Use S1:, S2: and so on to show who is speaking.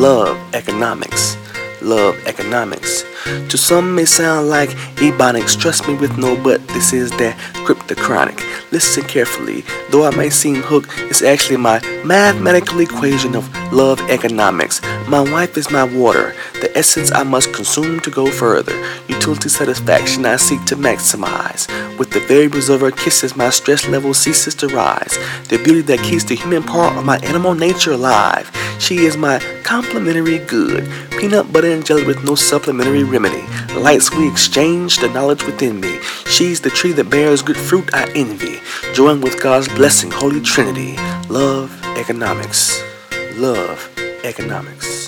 S1: love economics. Love economics. To some may sound like ebonics. Trust me with no but. This is that cryptochronic. Listen carefully. Though I may seem hooked, it's actually my mathematical equation of love economics. My wife is my water, the essence I must consume to go further. Utility satisfaction I seek to maximize. With the variables of her kisses, my stress level ceases to rise. The beauty that keeps the human part of my animal nature alive. She is my complementary good. Peanut butter and jelly with no supplementary remedy. Lights we exchange, the knowledge within me. She's the tree that bears good fruit I envy. Join with God's blessing, Holy Trinity. Love economics. Love economics.